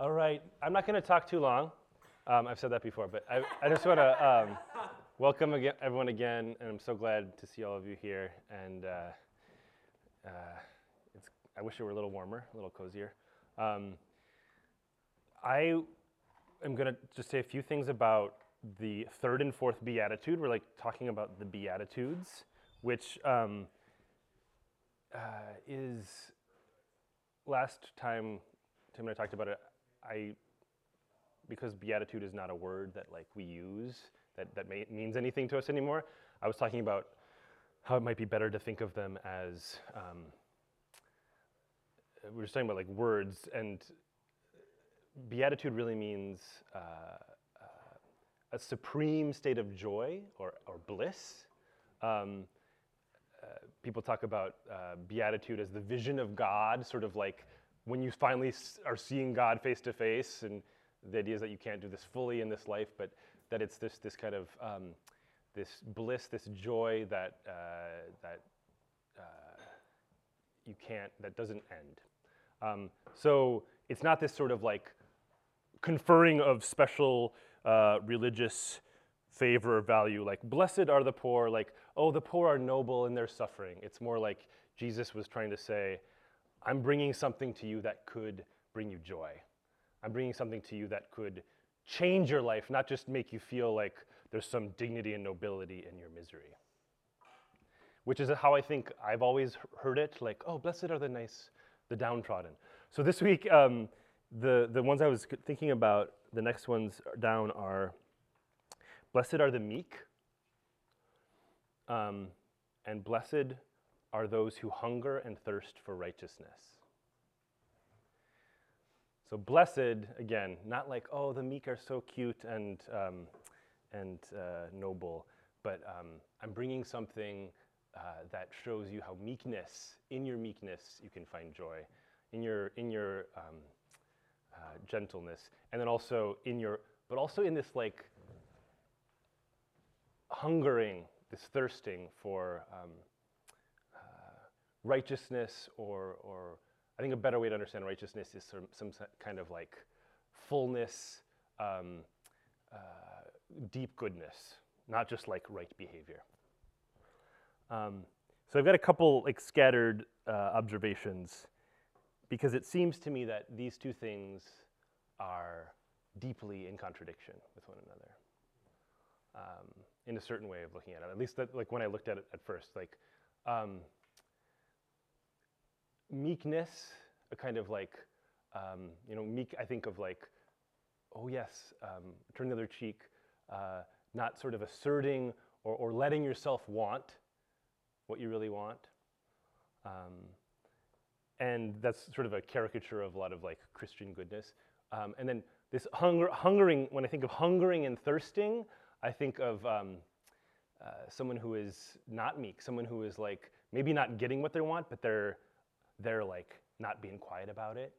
All right, I'm not going to talk too long. Um, I've said that before, but I, I just want to um, welcome again, everyone again, and I'm so glad to see all of you here. And uh, uh, I wish it were a little warmer, a little cozier. Um, I am going to just say a few things about the third and fourth beatitude. We're like talking about the beatitudes, which um, uh, is last time Tim and I talked about it. I because beatitude is not a word that like we use that that may, means anything to us anymore. I was talking about how it might be better to think of them as um, we were just talking about like words and beatitude really means uh, uh, a supreme state of joy or, or bliss. Um, uh, people talk about uh, beatitude as the vision of God, sort of like when you finally are seeing God face to face, and the idea is that you can't do this fully in this life, but that it's this this kind of um, this bliss, this joy that uh, that uh, you can't that doesn't end. Um, so it's not this sort of like conferring of special uh, religious favor or value, like blessed are the poor, like oh the poor are noble in their suffering. It's more like Jesus was trying to say I'm bringing something to you that could bring you joy. I'm bringing something to you that could change your life, not just make you feel like there's some dignity and nobility in your misery. Which is how I think I've always heard it like, oh, blessed are the nice, the downtrodden. So this week, um, the, the ones I was thinking about, the next ones down are blessed are the meek, um, and blessed are those who hunger and thirst for righteousness. So blessed, again, not like, oh, the meek are so cute and, um, and uh, noble, but um, I'm bringing something uh, that shows you how meekness, in your meekness, you can find joy, in your, in your um, uh, gentleness, and then also in your, but also in this like hungering, this thirsting for um, righteousness or, or I think a better way to understand righteousness is some, some kind of like fullness, um, uh, deep goodness, not just like right behavior. Um, so I've got a couple like scattered uh, observations because it seems to me that these two things are deeply in contradiction with one another. Um, in a certain way of looking at it, at least that, like when I looked at it at first, like um, meekness, a kind of like, um, you know, meek, I think of like, oh yes, um, turn the other cheek, uh, not sort of asserting or, or letting yourself want what you really want. Um, and that's sort of a caricature of a lot of like Christian goodness. Um, and then this hunger, hungering, when I think of hungering and thirsting, I think of um, uh, someone who is not meek, someone who is like maybe not getting what they want, but they're they're like not being quiet about it,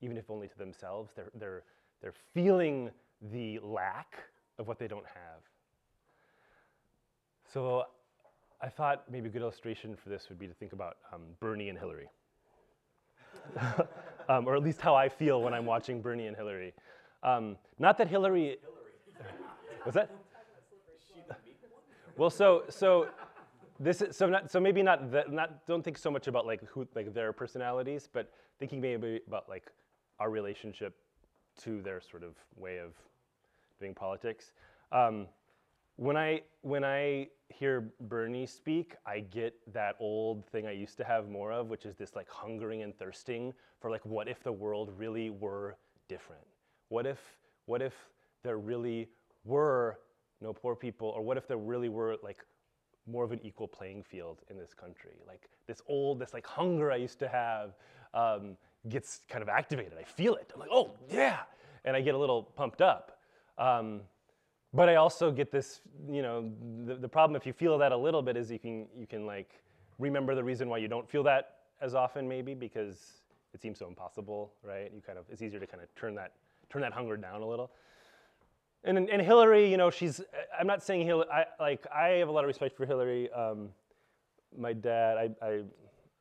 even if only to themselves. They're, they're, they're feeling the lack of what they don't have. So I thought maybe a good illustration for this would be to think about um, Bernie and Hillary. um, or at least how I feel when I'm watching Bernie and Hillary. Um, not that Hillary. was that? Well, so so this is so not so maybe not not don't think so much about like who like their personalities, but thinking maybe about like our relationship to their sort of way of doing politics. Um, when I when I hear Bernie speak, I get that old thing I used to have more of, which is this like hungering and thirsting for like what if the world really were different? What if what if there really were no poor people, or what if there really were like more of an equal playing field in this country. Like this old, this like hunger I used to have um, gets kind of activated. I feel it. I'm like, oh yeah, and I get a little pumped up. Um, but I also get this, you know, the, the problem if you feel that a little bit is you can you can like remember the reason why you don't feel that as often maybe because it seems so impossible, right? You kind of it's easier to kind of turn that turn that hunger down a little. And, and Hillary, you know, she's, I'm not saying Hillary, I, like, I have a lot of respect for Hillary. Um, my dad, I, I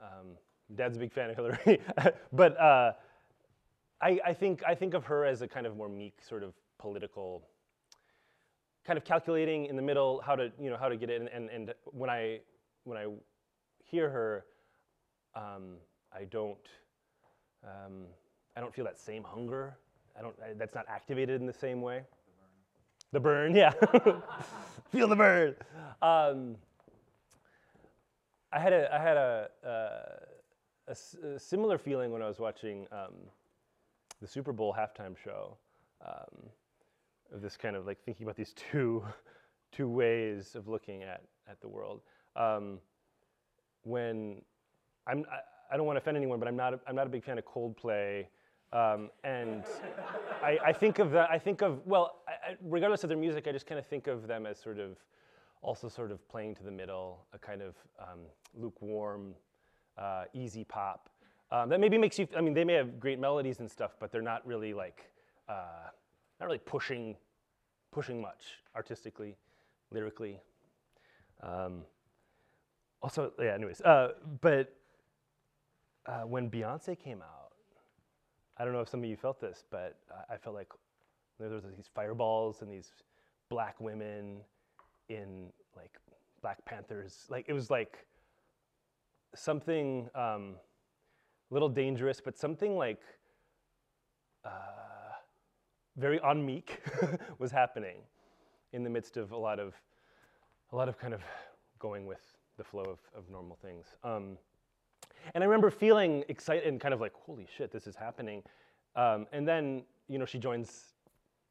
um, dad's a big fan of Hillary. but uh, I, I think I think of her as a kind of more meek, sort of political, kind of calculating in the middle how to you know how to get it. And, and, when I when I hear her, um, I don't um, I don't feel that same hunger. I don't. I, that's not activated in the same way. The burn, yeah. feel the burn. Um, I had a I had a, uh, a, similar feeling when I was watching um, the Super Bowl halftime show. Um, of this kind of like thinking about these two two ways of looking at at the world. Um, when I'm I, I, don't want to offend anyone, but I'm not a, I'm not a big fan of Coldplay. Um, and I, I, think of that. I think of well, I, regardless of their music, I just kind of think of them as sort of also sort of playing to the middle, a kind of um, lukewarm, uh, easy pop. Um, that maybe makes you. I mean, they may have great melodies and stuff, but they're not really like uh, not really pushing pushing much artistically, lyrically. Um, also, yeah. Anyways, uh, but uh, when Beyonce came out I don't know if some of you felt this, but I felt like there was these fireballs and these black women in like Black Panthers. Like it was like something um, little dangerous, but something like uh, very unmeek was happening in the midst of a lot of a lot of kind of going with the flow of, of normal things. Um, and I remember feeling excited and kind of like, holy shit, this is happening. Um, and then, you know, she joins,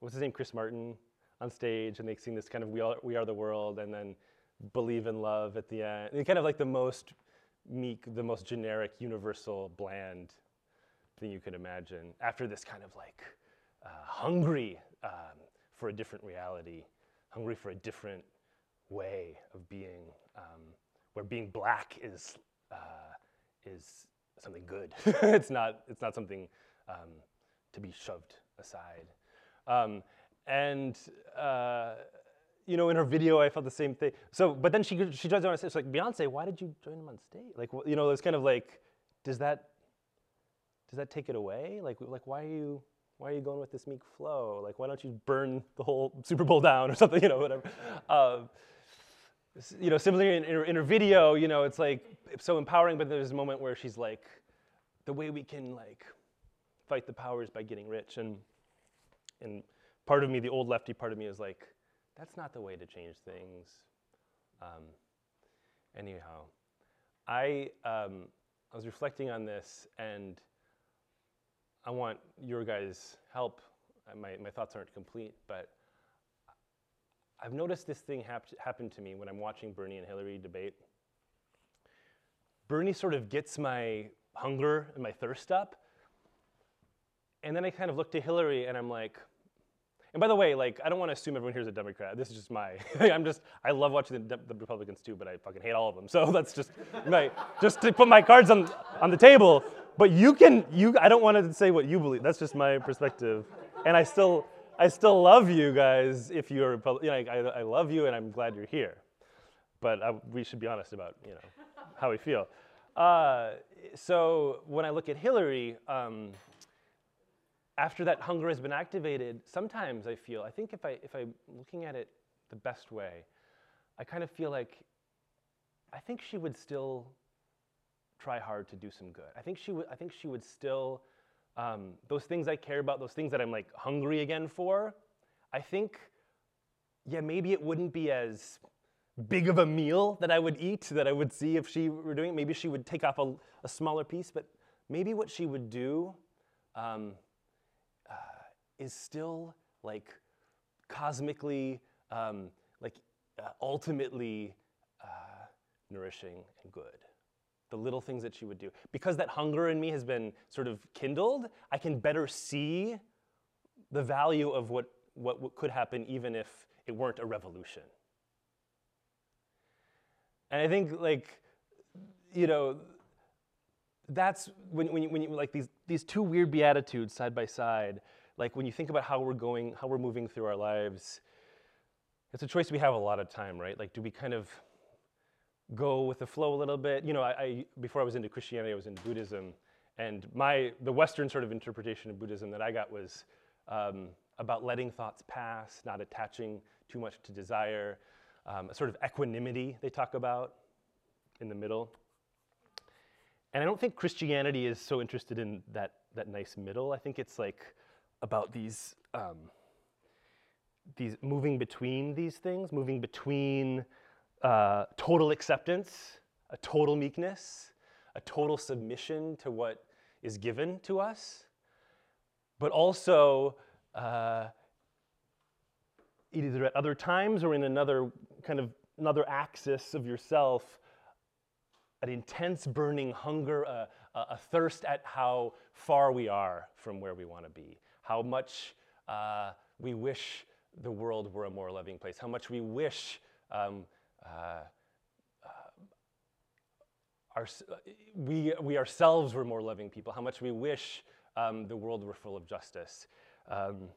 what's his name, Chris Martin on stage, and they sing this kind of We Are, we are the World, and then Believe in Love at the end. And kind of like the most meek, the most generic, universal, bland thing you could imagine after this kind of like uh, hungry um, for a different reality, hungry for a different way of being, um, where being black is uh, is something good. it's not. It's not something um, to be shoved aside. Um, and uh, you know, in her video, I felt the same thing. So, but then she she joins on stage. It's like Beyonce, why did you join them on stage? Like, you know, it's kind of like, does that does that take it away? Like, like why are you why are you going with this meek flow? Like, why don't you burn the whole Super Bowl down or something? You know, whatever. Um, you know, similarly in, in, her, in, her, video, you know, it's like it's so empowering, but there's a moment where she's like, the way we can like fight the powers by getting rich, and and part of me, the old lefty part of me, is like, that's not the way to change things. Um, anyhow, I um, I was reflecting on this, and I want your guys' help. My my thoughts aren't complete, but I've noticed this thing hap- happen to me when I'm watching Bernie and Hillary debate. Bernie sort of gets my hunger and my thirst up. And then I kind of look to Hillary and I'm like, and by the way, like I don't want to assume everyone here is a Democrat. This is just my. I'm just. I love watching the, the, Republicans too, but I fucking hate all of them. So that's just my. Just to put my cards on on the table. But you can. You. I don't want to say what you believe. That's just my perspective. And I still. I still love you guys if you're Republican. You know, I, I love you and I'm glad you're here. But I, we should be honest about you know how we feel. Uh, so when I look at Hillary, um, after that hunger has been activated, sometimes I feel I think if I if I'm looking at it the best way, I kind of feel like I think she would still try hard to do some good. I think she would I think she would still um, those things I care about, those things that I'm like hungry again for, I think, yeah, maybe it wouldn't be as big of a meal that I would eat that I would see if she were doing it. Maybe she would take off a, a smaller piece, but maybe what she would do um, uh, is still like cosmically, um, like uh, ultimately uh, nourishing and good the little things that she would do. Because that hunger in me has been sort of kindled, I can better see the value of what, what, what could happen even if it weren't a revolution. And I think, like, you know, that's when, when, you, when you, like these, these two weird beatitudes side by side, like when you think about how we're going, how we're moving through our lives, it's a choice we have a lot of time, right? Like, do we kind of go with the flow a little bit. You know, I, I, before I was into Christianity, I was into Buddhism, and my the Western sort of interpretation of Buddhism that I got was um, about letting thoughts pass, not attaching too much to desire, um, a sort of equanimity they talk about in the middle. And I don't think Christianity is so interested in that, that nice middle. I think it's like about these, um, these moving between these things, moving between uh, total acceptance, a total meekness, a total submission to what is given to us, but also uh, either at other times or in another kind of another axis of yourself, an intense burning hunger, a, a, thirst at how far we are from where we want to be, how much uh, we wish the world were a more loving place, how much we wish um, uh, our, we, we ourselves were more loving people, how much we wish um, the world were full of justice. Um,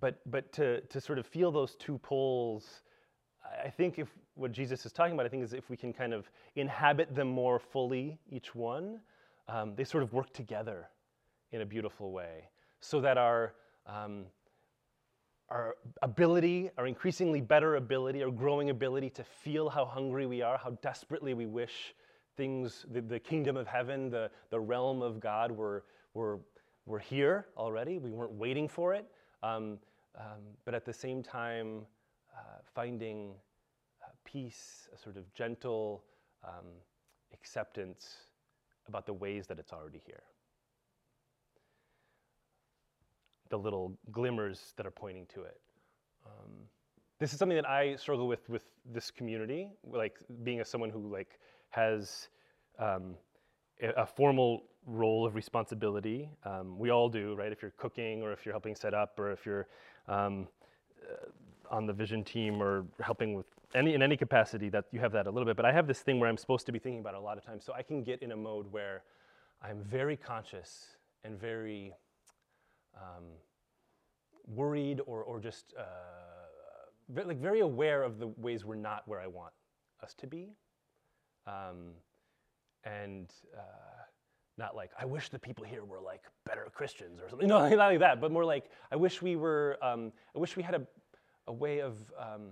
but but to, to sort of feel those two poles, I think if what Jesus is talking about, I think is if we can kind of inhabit them more fully, each one, um, they sort of work together in a beautiful way, so that our um, our ability, our increasingly better ability, our growing ability to feel how hungry we are, how desperately we wish things, the, the kingdom of heaven, the, the realm of God were, were, were here already. We weren't waiting for it. Um, um, but at the same time, uh, finding uh, peace, a sort of gentle um, acceptance about the ways that it's already here. The little glimmers that are pointing to it. Um, this is something that I struggle with with this community, like being as someone who like has um, a formal role of responsibility. Um, we all do, right? If you're cooking or if you're helping set up or if you're um, uh, on the vision team or helping with any in any capacity that you have that a little bit. But I have this thing where I'm supposed to be thinking about a lot of times, so I can get in a mode where I'm very conscious and very um, worried or or just uh, like very aware of the ways we're not where I want us to be. Um, and uh, not like I wish the people here were like better Christians or something. No, not like that, but more like I wish we were. Um, I wish we had a, a way of um,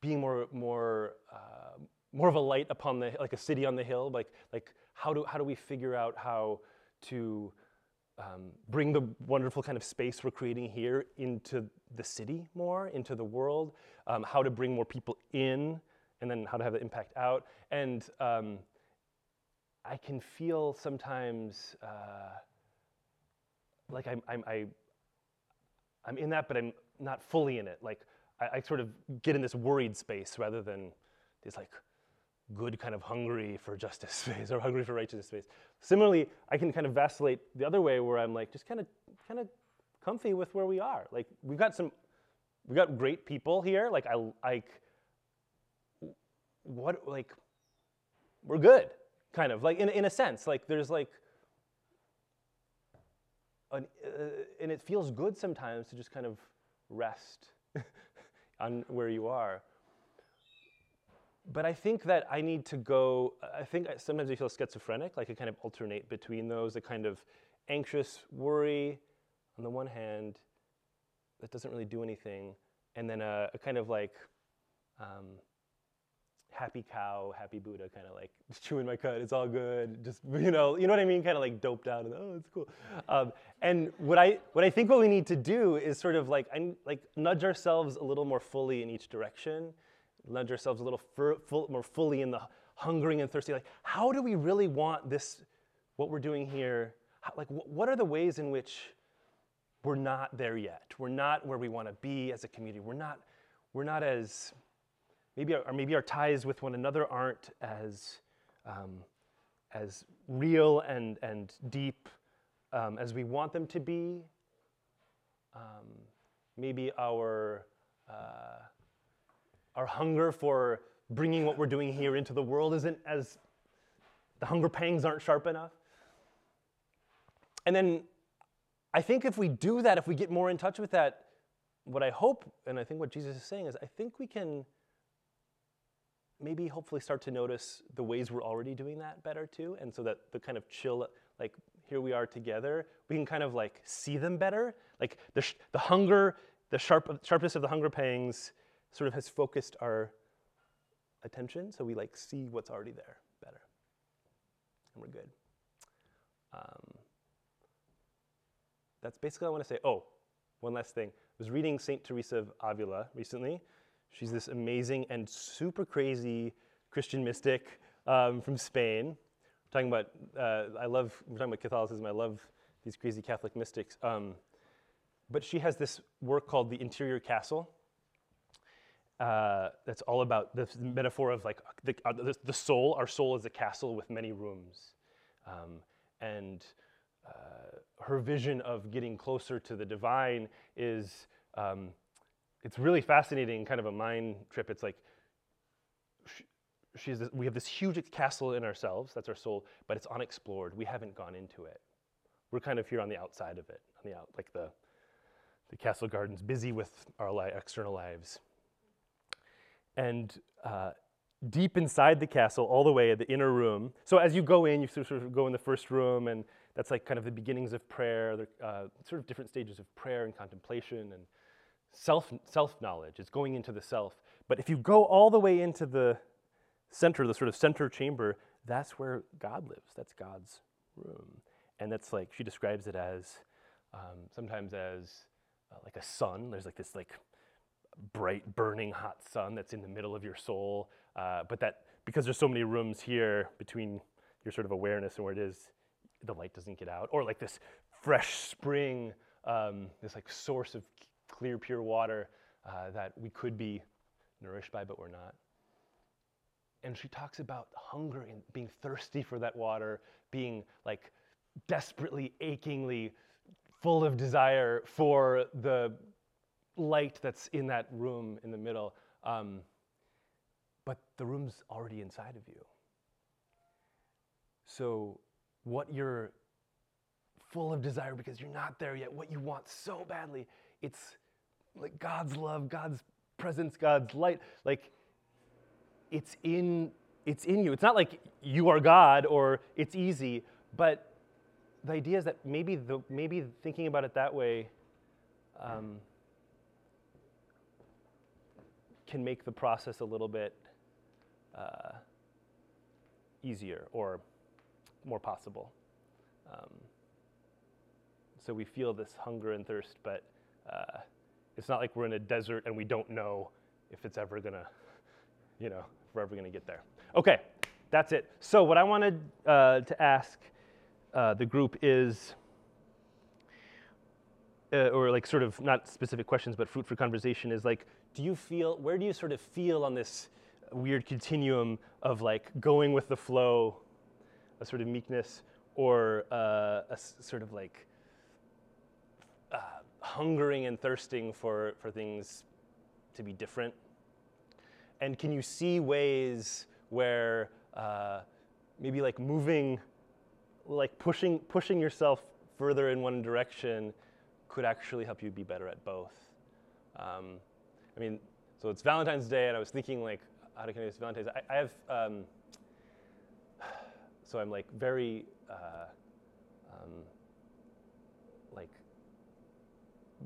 being more more uh, more of a light upon the like a city on the hill. Like like how do how do we figure out how to um, bring the wonderful kind of space we're creating here into the city more, into the world, um, how to bring more people in, and then how to have the impact out. And um, I can feel sometimes uh, like I'm, I'm, I, I'm in that, but I'm not fully in it. Like I, I, sort of get in this worried space rather than this like good kind of hungry for justice space or hungry for righteousness space. Similarly, I can kind of vacillate the other way where I'm like just kind of kind of comfy with where we are. Like we've got some, we've got great people here. Like I like what like we're good kind of like in, in a sense like there's like an, uh, and it feels good sometimes to just kind of rest on where you are but i think that i need to go i think sometimes i feel schizophrenic like i kind of alternate between those a kind of anxious worry on the one hand that doesn't really do anything and then a, a kind of like um, happy cow, happy Buddha, kind of like just chewing my cud. It's all good. Just you know, you know what I mean? Kind of like doped out and oh, it's cool. Um, and what I what I think what we need to do is sort of like I, like nudge ourselves a little more fully in each direction, nudge ourselves a little fur, full, more fully in the hungering and thirsty. Like, how do we really want this? What we're doing here? How, like, wh- what are the ways in which we're not there yet? We're not where we want to be as a community. We're not. We're not as maybe our, or maybe our ties with one another aren't as, um, as real and, and deep um, as we want them to be. Um, maybe our, uh, our hunger for bringing what we're doing here into the world isn't as, the hunger pangs aren't sharp enough. And then I think if we do that, if we get more in touch with that, what I hope, and I think what Jesus is saying is, I think we can maybe hopefully start to notice the ways we're already doing that better too. And so that the kind of chill, like here we are together, we can kind of like see them better. Like the, the hunger, the sharp, sharpness of the hunger pangs sort of has focused our attention, so we like see what's already there better. And we're good. Um, that's basically I want to say. Oh, one last thing. I was reading St. Teresa of Avila recently. She's this amazing and super crazy Christian mystic um, from Spain. We're talking about, uh, I love, we're talking about Catholicism. I love these crazy Catholic mystics. Um, but she has this work called The Interior Castle. Uh, that's all about the metaphor of like the, uh, the, the, soul. Our soul is a castle with many rooms. Um, and uh, her vision of getting closer to the divine is um, it's really fascinating, kind of a mind trip. It's like she, she's this, we have this huge castle in ourselves, that's our soul, but it's unexplored. We haven't gone into it. We're kind of here on the outside of it, on the out, like the the castle garden's busy with our li- external lives. And uh, deep inside the castle, all the way at the inner room. So as you go in, you sort of go in the first room, and that's like kind of the beginnings of prayer, uh, sort of different stages of prayer and contemplation and self self knowledge. It's going into the self. But if you go all the way into the center, the sort of center chamber, that's where God lives. That's God's room, and that's like she describes it as um, sometimes as uh, like a sun. There's like this like bright, burning, hot sun that's in the middle of your soul. Uh, but that because there's so many rooms here between your sort of awareness and where it is, the light doesn't get out. Or like this fresh spring, um, this like source of clear, pure water uh, that we could be nourished by, but we're not. And she talks about hunger and being thirsty for that water, being like desperately, achingly full of desire for the light that's in that room in the middle. Um, but the room's already inside of you. So, what you're full of desire because you're not there yet, what you want so badly, it's like God's love, God's presence, God's light. Like, it's in it's in you. It's not like you are God or it's easy, but the idea is that maybe the, maybe thinking about it that way um, can make the process a little bit uh, easier or more possible. Um, so we feel this hunger and thirst, but uh, it's not like we're in a desert and we don't know if it's ever gonna, you know, if we're ever gonna get there. Okay, that's it. So what I wanted uh, to ask uh, the group is, uh, or like sort of not specific questions, but fruit for conversation is like, do you feel, where do you sort of feel on this weird continuum of like going with the flow, a sort of meekness, or uh, a sort of like uh, hungering and thirsting for, for things to be different? And can you see ways where uh, maybe like moving like pushing pushing yourself further in one direction could actually help you be better at both. Um, I mean, so it's Valentine's Day, and I was thinking like, how to connect this Valentine's. I, I have, um, so I'm like very, uh, um, like,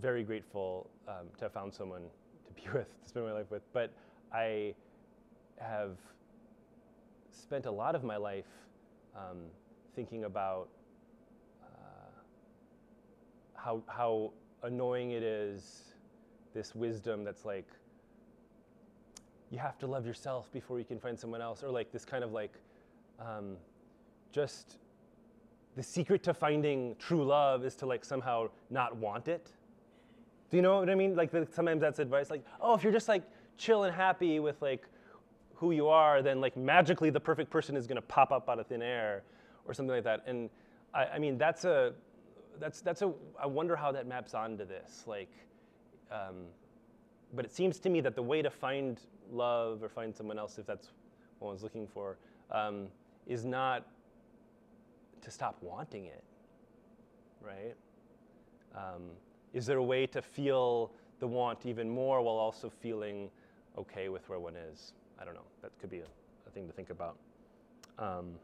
very grateful um, to have found someone to be with, to spend my life with. But I have spent a lot of my life um, thinking about uh, how, how annoying it is, this wisdom that's like, you have to love yourself before you can find someone else, or like this kind of like, um, just the secret to finding true love is to like somehow not want it. Do you know what I mean? Like the, sometimes that's advice, like, oh, if you're just like chill and happy with like who you are, then like magically the perfect person is gonna pop up out of thin air or something like that. And I, I mean, that's a, that's, that's a, I wonder how that maps onto this. Like, um, but it seems to me that the way to find love or find someone else, if that's what one's looking for, um, is not to stop wanting it, right? Um, is there a way to feel the want even more while also feeling okay with where one is? I don't know. That could be a, a thing to think about. Um,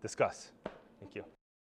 discuss. Thank you.